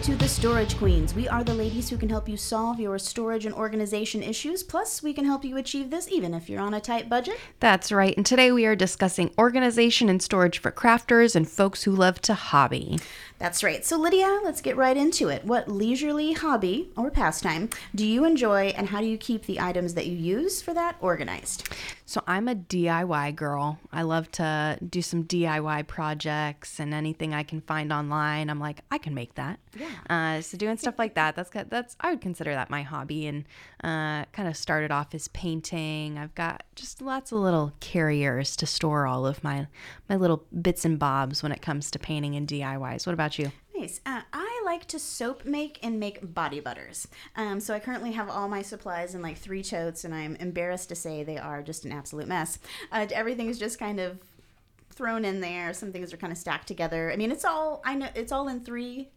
Welcome to the Storage Queens. We are the ladies who can help you solve your storage and organization issues. Plus, we can help you achieve this even if you're on a tight budget. That's right. And today we are discussing organization and storage for crafters and folks who love to hobby. That's right. So, Lydia, let's get right into it. What leisurely hobby or pastime do you enjoy, and how do you keep the items that you use for that organized? So, I'm a DIY girl. I love to do some DIY projects and anything I can find online. I'm like, I can make that. Yeah. Uh, so, doing stuff like that, that's that's I would consider that my hobby, and uh, kind of started off as painting. I've got just lots of little carriers to store all of my my little bits and bobs when it comes to painting and DIYs. What about you? Nice. Uh, I like to soap make and make body butters. Um, so I currently have all my supplies in like three totes, and I'm embarrassed to say they are just an absolute mess. Uh, everything is just kind of thrown in there. Some things are kind of stacked together. I mean, it's all I know. It's all in three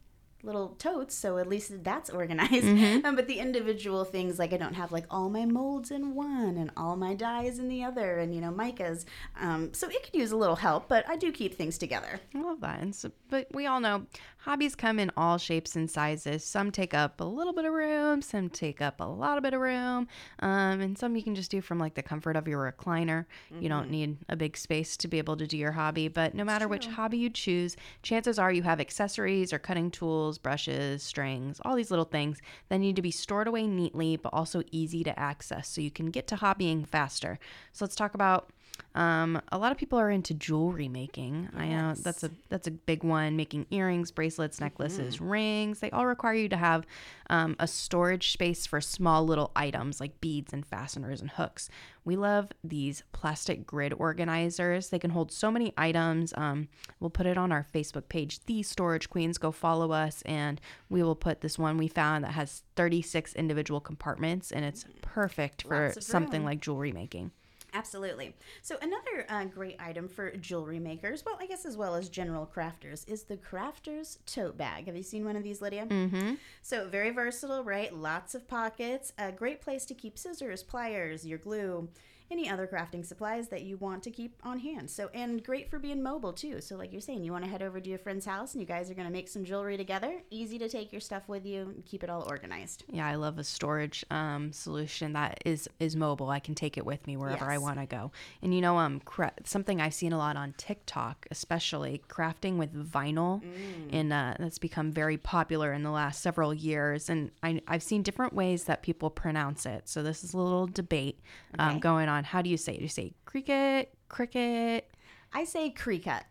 little totes, so at least that's organized. Mm-hmm. Um, but the individual things, like I don't have like all my molds in one and all my dyes in the other, and you know micas. Um, so it could use a little help, but I do keep things together. I love that. And so, but we all know hobbies come in all shapes and sizes. Some take up a little bit of room, some take up a lot of bit of room, um, and some you can just do from like the comfort of your recliner. Mm-hmm. You don't mm-hmm. need a big space to be able to do your hobby. But no matter which hobby you choose, chances are you have accessories or cutting tools tools, brushes, strings, all these little things that need to be stored away neatly but also easy to access so you can get to hobbying faster. So let's talk about um, a lot of people are into jewelry making. Yes. I know that's a that's a big one. Making earrings, bracelets, necklaces, mm-hmm. rings. They all require you to have um, a storage space for small little items like beads and fasteners and hooks. We love these plastic grid organizers. They can hold so many items. Um, we'll put it on our Facebook page, The Storage Queens. Go follow us, and we will put this one we found that has 36 individual compartments, and it's perfect for something like jewelry making. Absolutely. So another uh, great item for jewelry makers, well, I guess as well as general crafters, is the Crafters Tote Bag. Have you seen one of these, Lydia? Mm-hmm. So very versatile, right? Lots of pockets. A great place to keep scissors, pliers, your glue any other crafting supplies that you want to keep on hand. So, and great for being mobile too. So, like you're saying, you want to head over to your friend's house and you guys are going to make some jewelry together. Easy to take your stuff with you and keep it all organized. Yeah, I love a storage um, solution that is is mobile. I can take it with me wherever yes. I want to go. And you know, um, cra- something I've seen a lot on TikTok, especially crafting with vinyl, mm. and uh, that's become very popular in the last several years. And I, I've seen different ways that people pronounce it. So this is a little debate um, okay. going on how do you say it? Do you say cricket, cricket? I say cricket.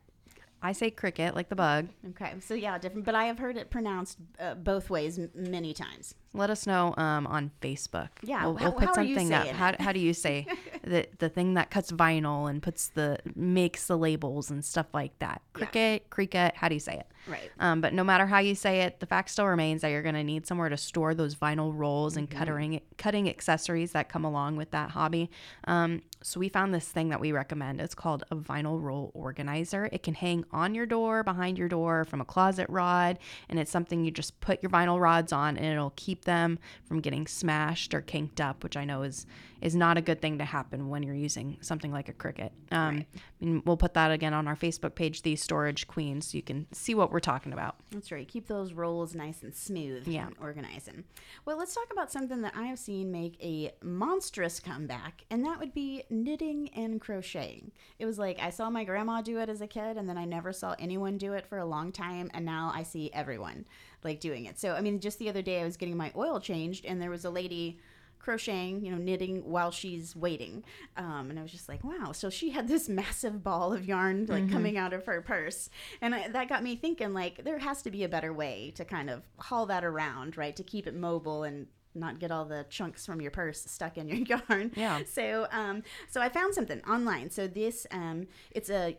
I say cricket, like the bug. Okay, so yeah, different, but I have heard it pronounced uh, both ways m- many times let us know um, on Facebook. Yeah, we'll, we'll put something up. How, how do you say the the thing that cuts vinyl and puts the makes the labels and stuff like that? Cricket, yeah. cricket. How do you say it? Right. Um, but no matter how you say it, the fact still remains that you're going to need somewhere to store those vinyl rolls and mm-hmm. cutting cutting accessories that come along with that hobby. Um, so we found this thing that we recommend. It's called a vinyl roll organizer. It can hang on your door, behind your door, from a closet rod, and it's something you just put your vinyl rods on, and it'll keep them from getting smashed or kinked up, which I know is is not a good thing to happen when you're using something like a Cricut. Um, right. And we'll put that again on our Facebook page, The Storage Queens, so you can see what we're talking about. That's right. Keep those rolls nice and smooth yeah. and organizing. Well, let's talk about something that I have seen make a monstrous comeback, and that would be knitting and crocheting. It was like I saw my grandma do it as a kid, and then I never saw anyone do it for a long time, and now I see everyone like doing it. So, I mean, just the other day I was getting my oil changed and there was a lady crocheting, you know, knitting while she's waiting. Um, and I was just like, wow. So she had this massive ball of yarn like mm-hmm. coming out of her purse. And I, that got me thinking like there has to be a better way to kind of haul that around, right? To keep it mobile and not get all the chunks from your purse stuck in your yarn. Yeah. So um so I found something online. So this um it's a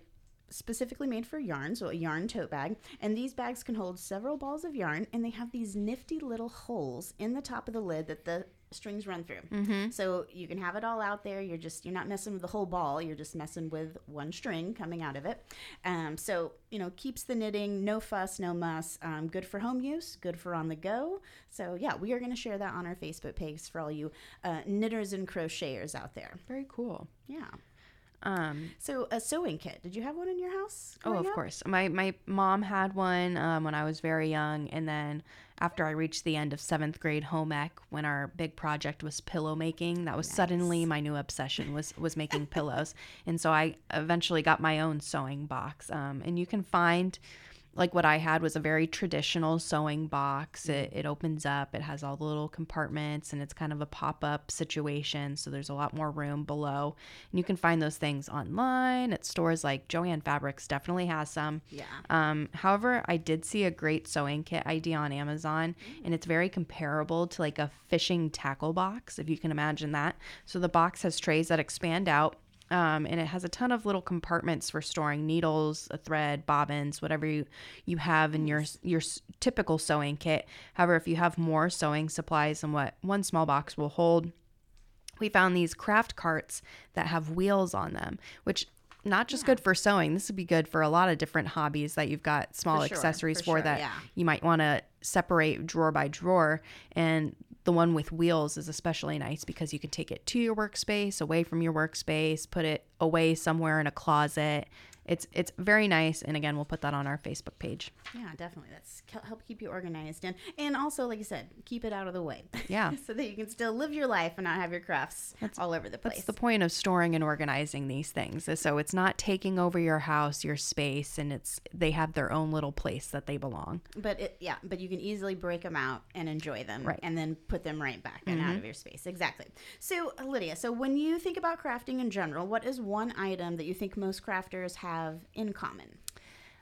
specifically made for yarn, so a yarn tote bag. And these bags can hold several balls of yarn, and they have these nifty little holes in the top of the lid that the strings run through. Mm-hmm. So you can have it all out there. You're just you're not messing with the whole ball. You're just messing with one string coming out of it. Um, so you know keeps the knitting, no fuss, no muss. Um, good for home use, good for on the go. So yeah, we are going to share that on our Facebook page for all you uh, knitters and crocheters out there. Very cool. Yeah. Um, So a sewing kit. Did you have one in your house? oh, of up? course. My my mom had one um, when I was very young, and then after I reached the end of seventh grade home ec, when our big project was pillow making, that was suddenly my new obsession was was making pillows, and so I eventually got my own sewing box. Um, and you can find. Like what I had was a very traditional sewing box. It, it opens up, it has all the little compartments, and it's kind of a pop up situation. So there's a lot more room below. And you can find those things online at stores like Jo-Ann Fabrics, definitely has some. Yeah. Um, however, I did see a great sewing kit idea on Amazon, and it's very comparable to like a fishing tackle box, if you can imagine that. So the box has trays that expand out. Um, and it has a ton of little compartments for storing needles, a thread, bobbins, whatever you, you have in your your typical sewing kit. However, if you have more sewing supplies than what one small box will hold, we found these craft carts that have wheels on them, which not just good for sewing. This would be good for a lot of different hobbies that you've got small For sure, accessories for for, sure, that yeah. you might want to separate drawer by drawer. And the one with wheels is especially nice because you can take it to your workspace, away from your workspace, put it away somewhere in a closet. It's it's very nice, and again, we'll put that on our Facebook page. Yeah, definitely. That's help keep you organized and and also, like you said, keep it out of the way. Yeah. so that you can still live your life and not have your crafts all over the place. That's the point of storing and organizing these things. So it's not taking over your house, your space, and it's they have their own little place that they belong. But it, yeah, but you can easily break them out and enjoy them, Right. Mm-hmm. And then put them right back and out of your space. Exactly. So, Lydia, so when you think about crafting in general, what is one item that you think most crafters have in common?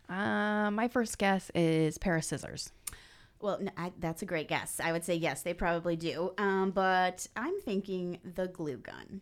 Uh, my first guess is pair of scissors. Well, n I that's a great guess. I would say yes, they probably do. Um, but I'm thinking the glue gun.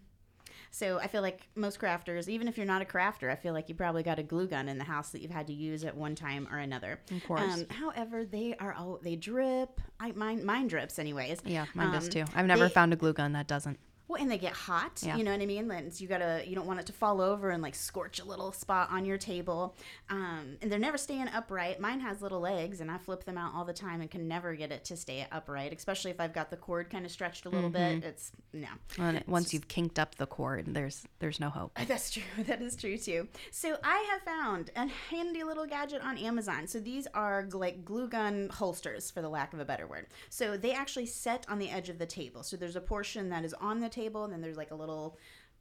So I feel like most crafters, even if you're not a crafter, I feel like you probably got a glue gun in the house that you've had to use at one time or another. Of course. Um, however, they are all they drip. I mine mine drips anyways. Yeah, mine does Um, too. I've never they- found a glue gun that doesn't. Well, and they get hot. Yeah. You know what I mean? Then you gotta you don't want it to fall over and like scorch a little spot on your table. Um, and they're never staying upright. Mine has little legs, and I flip them out all the time and can never get it to stay upright. Especially if I've got the cord kind of stretched a little Mm-hmm. bit. It's no. And it- once you've kinked up the cord, there's there's no hope. That's true. That is true too. So I have found a handy little gadget on Amazon. So these are like glue gun holsters, for the lack of a better word. So they actually set on the edge of the table. So there's a portion that is on the table, and then there's like a little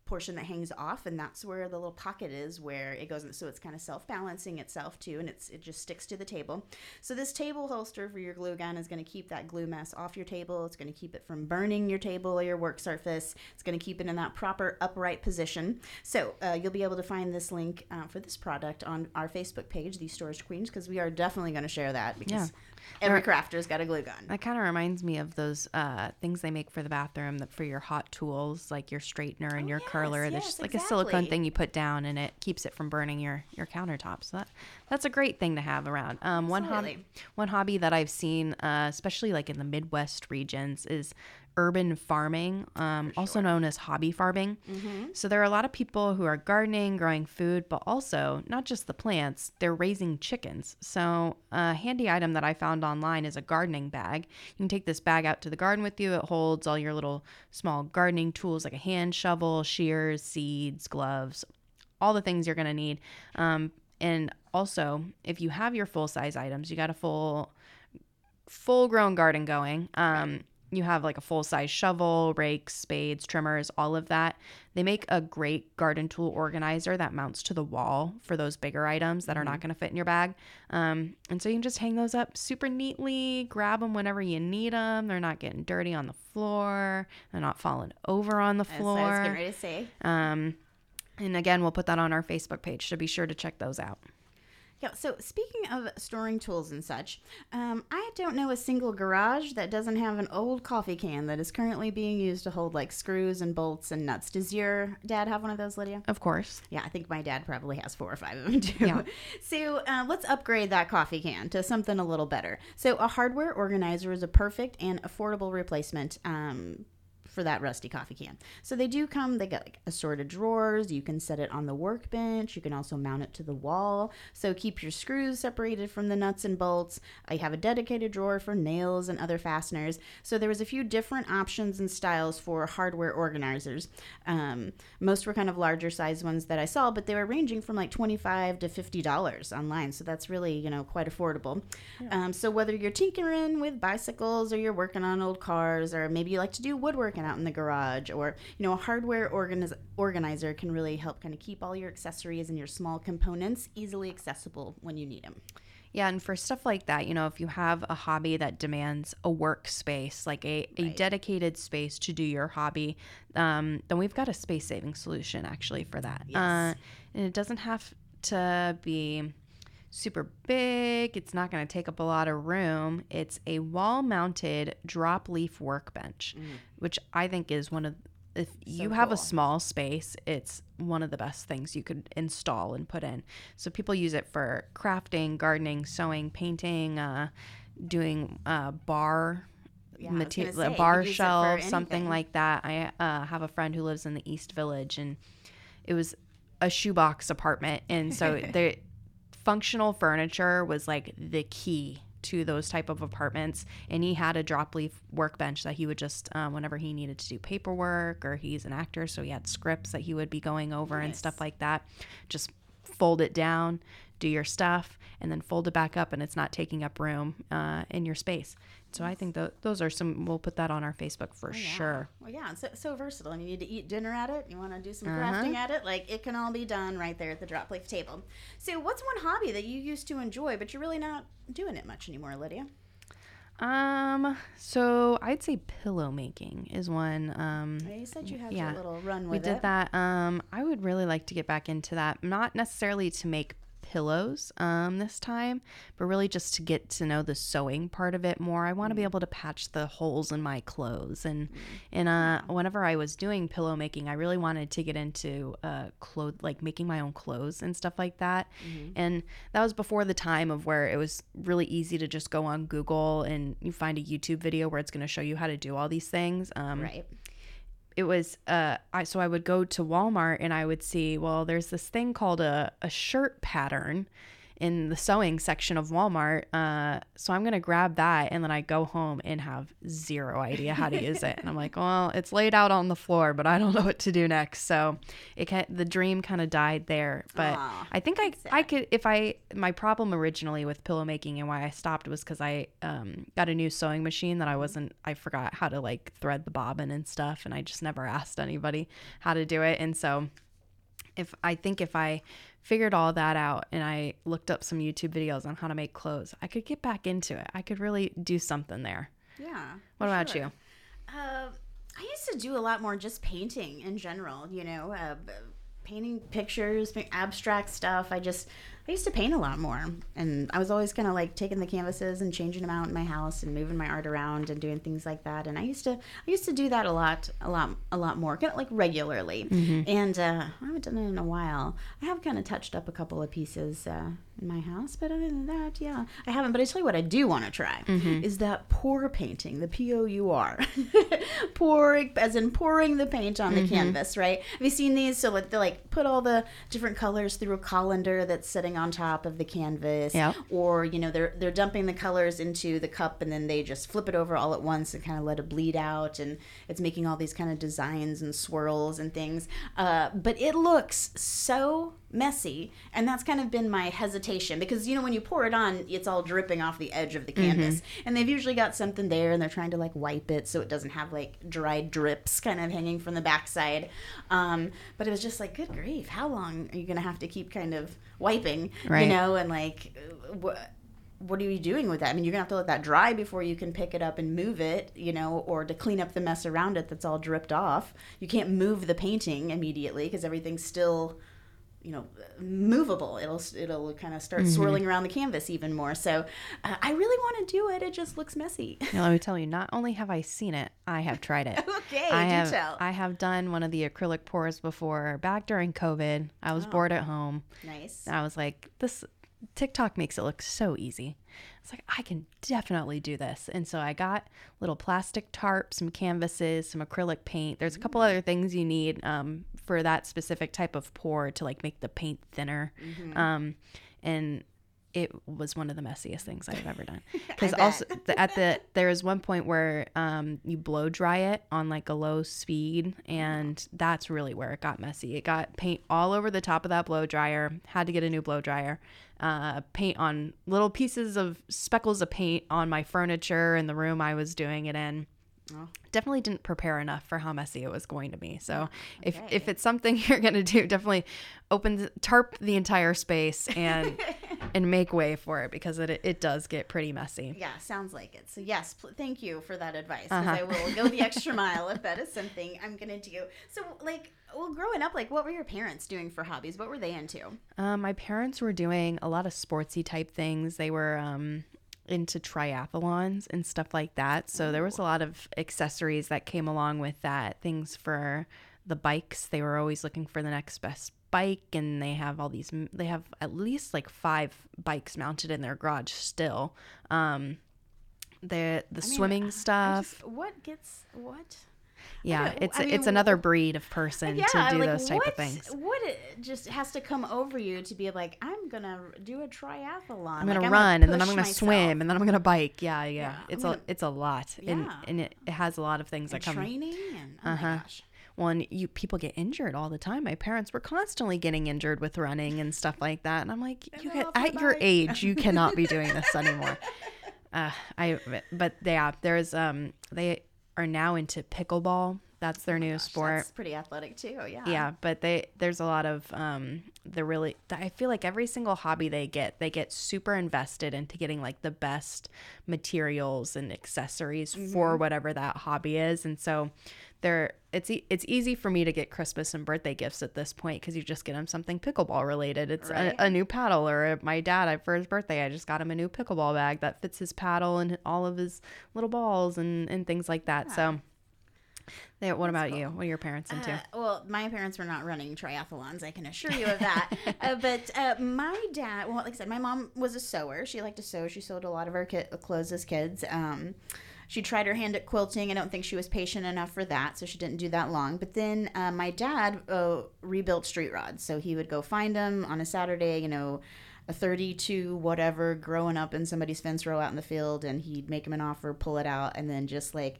portion that hangs off, and that's where the little pocket is, where it goes. in. So it's kind of self balancing itself too, and it's it just sticks to the table. So this table holster for your glue gun is going to keep that glue mess off your table. It's going to keep it from burning your table or your work surface. It's going to keep it in that proper upright position. So uh, you'll be able to find this link uh, for this product on our Facebook page, the Storage Queens, because we are definitely going to share that because Yeah. Every crafter's got a glue gun. That kind of reminds me of those uh, things they make for the bathroom that for your hot tools, like your straightener and Oh, your yes, curler. There's yes, just like a silicone thing you put down, and it keeps it from burning your your countertops. So that that's a great thing to have around. Um, one hobby one hobby that I've seen, uh, especially like in the Midwest regions, is urban farming, um, also known as hobby farming. Mm-hmm. So there are a lot of people who are gardening, growing food, but also not just the plants, they're raising chickens. So a handy item that I found online is a gardening bag. You can take this bag out to the garden with you. It holds all your little small gardening tools like a hand shovel, shears, seeds, gloves, all the things you're going to need. Um, and also, if you have your full size items, you got a full full grown garden going. Um, you have like a full size shovel, rakes, spades, trimmers, all of that. They make a great garden tool organizer that mounts to the wall for those bigger items that are not going to fit in your bag. Um, and so you can just hang those up super neatly, grab them whenever you need them. They're not getting dirty on the floor, they're not falling over on the As I was getting floor. ready to say. Um, and again, we'll put that on our Facebook page, so be sure to check those out. Yeah, so speaking of storing tools and such, um, I don't know a single garage that doesn't have an old coffee can that is currently being used to hold like screws and bolts and nuts. Does your dad have one of those, Lydia? Of course. Yeah, I think my dad probably has four or five of them too. Yeah. So uh, let's upgrade that coffee can to something a little better. So a hardware organizer is a perfect and affordable replacement. Um, for that rusty coffee can. So they do come, they got like assorted drawers. You can set it on the workbench. You can also mount it to the wall. So keep your screws separated from the nuts and bolts. I have a dedicated drawer for nails and other fasteners. So there was a few different options and styles for hardware organizers. Um, most were kind of larger size ones that I saw, but they were ranging from like 25 to $50 online. So that's really, you know, quite affordable. Um, so whether you're tinkering with bicycles or you're working on old cars or maybe you like to do woodworking out in the garage or you know a hardware organiz- organizer can really help kind of keep all your accessories and your small components easily accessible when you need them Yeah, and for stuff like that, you know, if you have a hobby that demands a workspace, like a, a Right. dedicated space to do your hobby, um, then we've got a space saving solution actually for that. Yes. Uh, and it doesn't have to be super big, it's not going to take up a lot of room. It's a wall mounted drop leaf workbench, which I think is one of if you have cool. a small space, it's one of the best things you could install and put in. So people use it for crafting, gardening, sewing, painting, uh, doing uh, bar Yeah, material, you bar could use it for shelves, something like that. I uh, have a friend who lives in the East Village, and it was a shoebox apartment, and so the functional furniture was like the key to those type of apartments and he had a drop leaf workbench that he would just um, whenever he needed to do paperwork or he's an actor so he had scripts that he would be going over and stuff like that. Just fold it down do your stuff and then fold it back up and it's not taking up room uh, in your space so i think th- those are some we'll put that on our facebook for Oh, Yeah. sure Well, yeah, it's so, so versatile. And you need to eat dinner at it. You want to do some Uh-huh. crafting at it. Like it can all be done right there at the drop leaf table. So, what's one hobby that you used to enjoy, but you're really not doing it much anymore, Lydia? um so i'd say pillow making is one um You said you had Yeah. your little run we did it. that um i would really like to get back into that not necessarily to make pillows um this time but really just to get to know the sewing part of it more. I want to be able to patch the holes in my clothes and and uh whenever i was doing pillow making i really wanted to get into uh clothes like making my own clothes and stuff like that. And that was before the time of where it was really easy to just go on google and you find a youtube video where it's going to show you how to do all these things um Right. It was uh I so I would go to Walmart and I would see well there's this thing called a, a shirt pattern in the sewing section of Walmart. Uh so I'm gonna grab that and then I go home and have zero idea how to use it. And I'm like, well, it's laid out on the floor, but I don't know what to do next. So it can the dream kind of died there. But Aw, I think I I could if I my problem originally with pillow making and why I stopped was because I um, got a new sewing machine that I wasn't I forgot how to like thread the bobbin and stuff and I just never asked anybody how to do it and so if I think if I figured all that out and I looked up some YouTube videos on how to make clothes, I could get back into it. I could really do something there. Yeah. What about sure. you? Uh, I used to do a lot more just painting in general, you know, uh, painting pictures, abstract stuff. I just, I used to paint a lot more. And I was always kind of like taking the canvases and changing them out in my house and moving my art around and doing things like that. And I used to, I used to do that a lot, a lot, a lot more, kind of like regularly. And uh, I haven't done it in a while. I have kind of touched up a couple of pieces uh, in my house, but other than that, yeah, I haven't. But I tell you what, I do want to try is that pour painting, the P O U R, pouring as in pouring the paint on the canvas, right? Have you seen these? So like they like put all the different colors through a colander that's sitting on top of the canvas, Yep. or you know they're they're dumping the colors into the cup and then they just flip it over all at once and kind of let it bleed out, and it's making all these kind of designs and swirls and things. Uh, but it looks so messy and that's kind of been my hesitation because you know when you pour it on it's all dripping off the edge of the canvas and they've usually got something there and they're trying to like wipe it so it doesn't have like dried drips kind of hanging from the backside um, but it was just like good grief how long are you gonna have to keep kind of wiping Right. you know and like what what are you doing with that? I mean, you're gonna have to let that dry before you can pick it up and move it, you know, or to clean up the mess around it that's all dripped off. You can't move the painting immediately because everything's still, you know, movable. It'll it'll kind of start swirling around the canvas even more. So, uh, I really want to do it. It just looks messy. Now, let me tell you, not only have I seen it, I have tried it. okay, I do have tell. I have done one of the acrylic pours before back during COVID. I was bored at home. nice. I was like, this TikTok makes it look so easy. It's like I can definitely do this. And so I got little plastic tarps, some canvases, some acrylic paint. There's a couple other things you need um, for that specific type of pour to like make the paint thinner. Um, and it was one of the messiest things I've ever done. Because also the, at the there was one point where um, you blow dry it on like a low speed, and that's really where it got messy. It got paint all over the top of that blow dryer. Had to get a new blow dryer. Uh, paint on little pieces of speckles of paint on my furniture in the room I was doing it in Oh. definitely didn't prepare enough for how messy it was going to be. So if if it's something you're gonna do, definitely open the, tarp the entire space and and make way for it because it it does get pretty messy. Yeah, sounds like it. So yes, pl- thank you for that advice because Uh-huh. I will go the extra mile if that is something I'm gonna do. So like, well, growing up, like, what were your parents doing for hobbies? What were they into? Um, my parents were doing a lot of sportsy type things. They were um, into triathlons and stuff like that. So there was a lot of accessories that came along with that. Things for the bikes. They were always looking for the next best bike, and they have all these. They have at least like five bikes mounted in their garage still. Um, the the I mean, swimming stuff. just- what gets what? yeah, it's I it's mean, another breed of person to do like, those type of things. What it just has to come over you to be like, I'm gonna do a triathlon. I'm gonna run and then I'm gonna swim and then I'm gonna bike. Yeah, yeah. Yeah, it's I'm a gonna- it's a lot, and Yeah. and it, it has a lot of things that and come. training and oh Uh-huh. my Well, you people get injured all the time. My parents were constantly getting injured with running and stuff like that, and I'm like, you get the at your bike." age, you cannot be doing this anymore. Uh, I but yeah, there's um they are now into pickleball. That's their new Gosh, sport. That's pretty athletic too. Yeah. Yeah, but they there's a lot of um the really I feel like every single hobby they get, they get super invested into getting like the best materials and accessories for whatever that hobby is. And so they're it's e- it's easy for me to get Christmas and birthday gifts at this point because you just get them something pickleball related. It's Right. a, a new paddle, or my dad I- for his birthday, I just got him a new pickleball bag that fits his paddle and all of his little balls and and things like that. So, they, what about you? What are your parents into? Uh, well, my parents were not running triathlons. I can assure you of that. uh, but uh, my dad, well, like I said, my mom was a sewer. She liked to sew. She sewed a lot of our ki- clothes as kids. Um, she tried her hand at quilting. I don't think she was patient enough for that, so she didn't do that long. But then uh, my dad uh, rebuilt street rods. So he would go find them on a Saturday, you know, a 32 whatever growing up in somebody's fence row out in the field and he'd make him an offer pull it out and then just like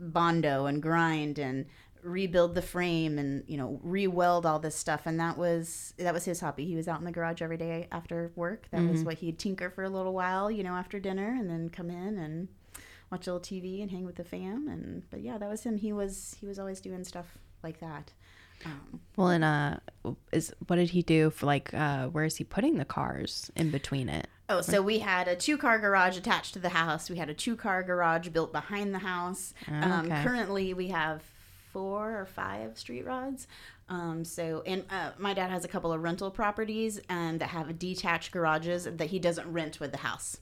bondo and grind and rebuild the frame and you know re-weld all this stuff and that was that was his hobby he was out in the garage every day after work that was what he'd tinker for a little while you know after dinner and then come in and watch a little tv and hang with the fam and but yeah that was him he was he was always doing stuff like that um, Well, and uh, is what did he do for like? Uh, where is he putting the cars in between it? Oh, so we had a two car garage attached to the house. We had a two car garage built behind the house. Um, currently, we have four or five street rods. Um, so, and uh, my dad has a couple of rental properties um, that have detached garages that he doesn't rent with the house.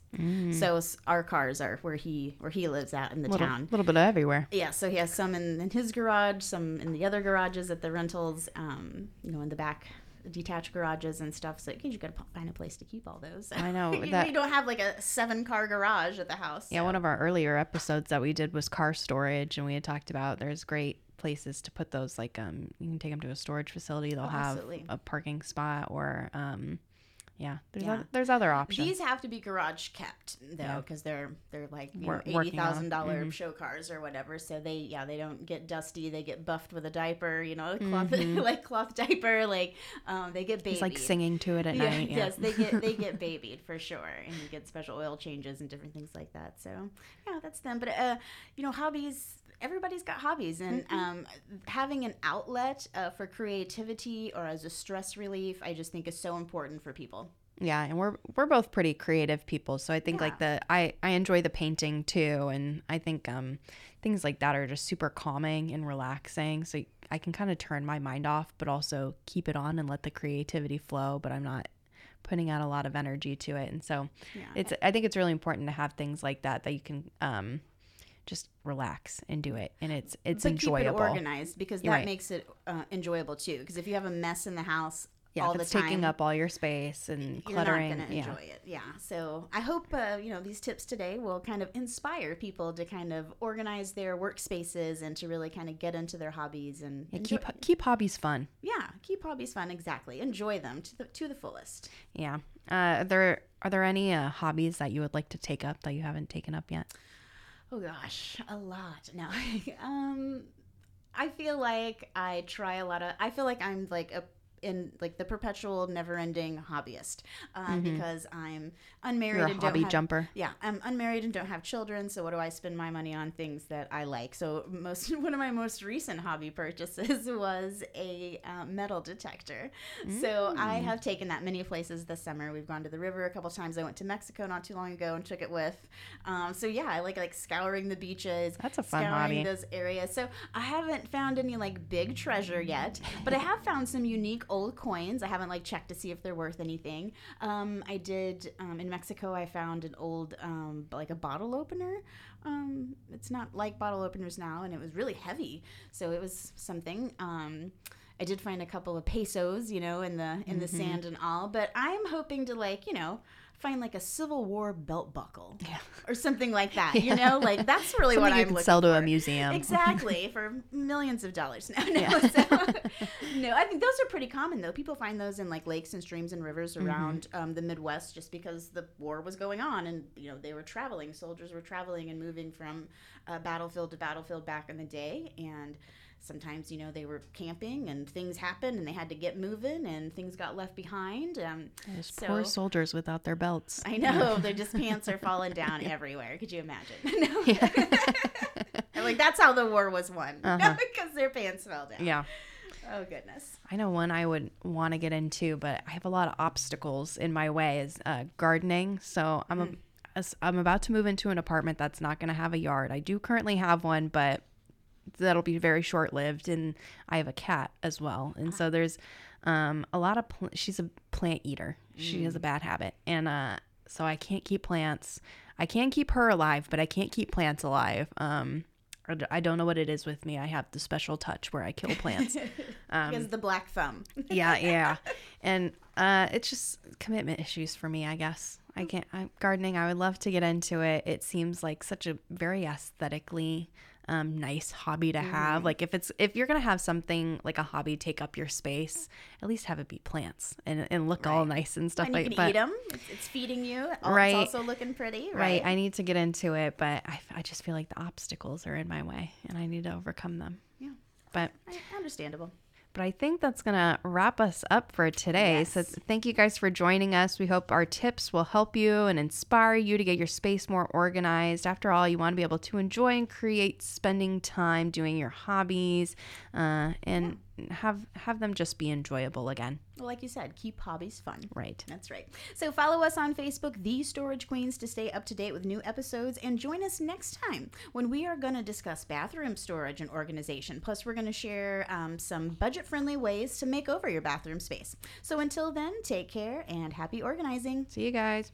So our cars are where he where he lives out in the Little, town. A little bit of everywhere. Yeah, so he has some in, in his garage, some in the other garages at the rentals, um, you know, in the back detached garages and stuff. So you got to find a place to keep all those. I know, you, that- you don't have like a seven car garage at the house. Yeah, so- one of our earlier episodes that we did was car storage, and we had talked about there's great places to put those. Like, um, you can take them to a storage facility. They'll Oh, have absolutely. a parking spot, or um, yeah, there's Yeah. Other, there's other options. These have to be garage kept though, Yeah. because they're they're like you know, eighty thousand dollar Mhm. show cars or whatever. So they yeah they don't get dusty. They get buffed with a diaper. You know, cloth Mhm. like cloth diaper. Like um, they get babied. He's like singing to it at yeah, night. Yeah. Yes, they get they get babied for sure, and you get special oil changes and different things like that. So yeah, that's them. But uh, you know, hobbies. Everybody's got hobbies, and Mm-hmm. um, having an outlet uh, for creativity or as a stress relief, I just think is so important for people. Yeah, and we're we're both pretty creative people, so I think like the I I enjoy the painting too, and I think um things like that are just super calming and relaxing. So I can kind of turn my mind off, but also keep it on and let the creativity flow. But I'm not putting out a lot of energy to it, and so Yeah. it's I think it's really important to have things like that that you can um just relax and do it, and it's it's but enjoyable. keep it organized because that right. makes it uh, enjoyable too. Because if you have a mess in the house, Yeah, all if the it's time. taking up all your space and you're cluttering. not going to yeah. enjoy it. Yeah. So I hope uh, you know these tips today will kind of inspire people to kind of organize their workspaces and to really kind of get into their hobbies and Yeah, keep keep hobbies fun. yeah keep hobbies fun. Exactly. Enjoy them to the to the fullest. Yeah. Uh, are there are there any uh, hobbies that you would like to take up that you haven't taken up yet? Oh gosh, a lot. No. um I feel like I try a lot of I feel like I'm like a in like the perpetual never-ending hobbyist um, because I'm unmarried Mm-hmm. You're a and hobby don't have, jumper. Yeah, I'm unmarried and don't have children, so what do I spend my money on things that I like? So most one of my most recent hobby purchases was a uh, metal detector. So I Mm. have taken that many places this summer. We've gone to the river a couple times. I went to Mexico not too long ago and took it with. Um, so yeah, I like like scouring the beaches. That's a fun scouring hobby. those areas. So I haven't found any like big treasure yet, but I have found some unique old coins. I haven't like checked to see if they're worth anything. Um, I did um, in Mexico. I found an old um, like a bottle opener. Um, it's not like bottle openers now, and it was really heavy, so it was something. Um, I did find a couple of pesos, you know, in the in the Mm-hmm. sand and all, but I'm hoping to like, you know, find like a Civil War belt buckle Yeah. or something like that. You know, like that's really what you I'm can looking sell to a museum. Exactly for millions of dollars. No, no, Yeah. so, no. I think those are pretty common though. People find those in like lakes and streams and rivers Mm-hmm. around um, the Midwest, just because the war was going on and you know they were traveling. Soldiers were traveling and moving from uh, battlefield to battlefield back in the day, and sometimes you know they were camping and things happened and they had to get moving and things got left behind. Um, Those so- poor soldiers without their belts. I know their just pants are falling down everywhere. Could you imagine? No. I'm like that's how the war was won Uh-huh. because their pants fell down. Yeah. Oh goodness. I know one I would want to get into, but I have a lot of obstacles in my way is uh, gardening. So I'm a, as- I'm about to move into an apartment that's not going to have a yard. I do currently have one, but that'll be very short lived. And I have a cat as well, and so there's um, a lot of. Pl- she's a plant eater. She has a bad habit, and uh, so I can't keep plants. I can keep her alive, but I can't keep plants alive. Um, I don't know what it is with me. I have the special touch where I kill plants. Um, because the black thumb. yeah, yeah. And uh, it's just commitment issues for me, I guess. I can't. I'm, gardening, I would love to get into it. It seems like such a very aesthetically um, nice hobby to have. Like if it's if you're gonna have something like a hobby take up your space, at least have it be plants and, and look all nice and stuff and you like. can But eat them. It's, it's feeding you. Right. It's also looking pretty. right, Right. I need to get into it, but I, I just feel like the obstacles are in my way, and I need to overcome them. Yeah. But I- Understandable. But I think that's going to wrap us up for today. So thank you guys for joining us. We hope our tips will help you and inspire you to get your space more organized. After all, you want to be able to enjoy and create spending time doing your hobbies uh, and have have them just be enjoyable again. Well, like you said, keep hobbies fun. Right. That's right. So follow us on Facebook, The Storage Queens, to stay up to date with new episodes. And join us next time when we are going to discuss bathroom storage and organization. Plus, we're going to share um, some budget friendly ways to make over your bathroom space. So until then, take care and happy organizing. See you guys.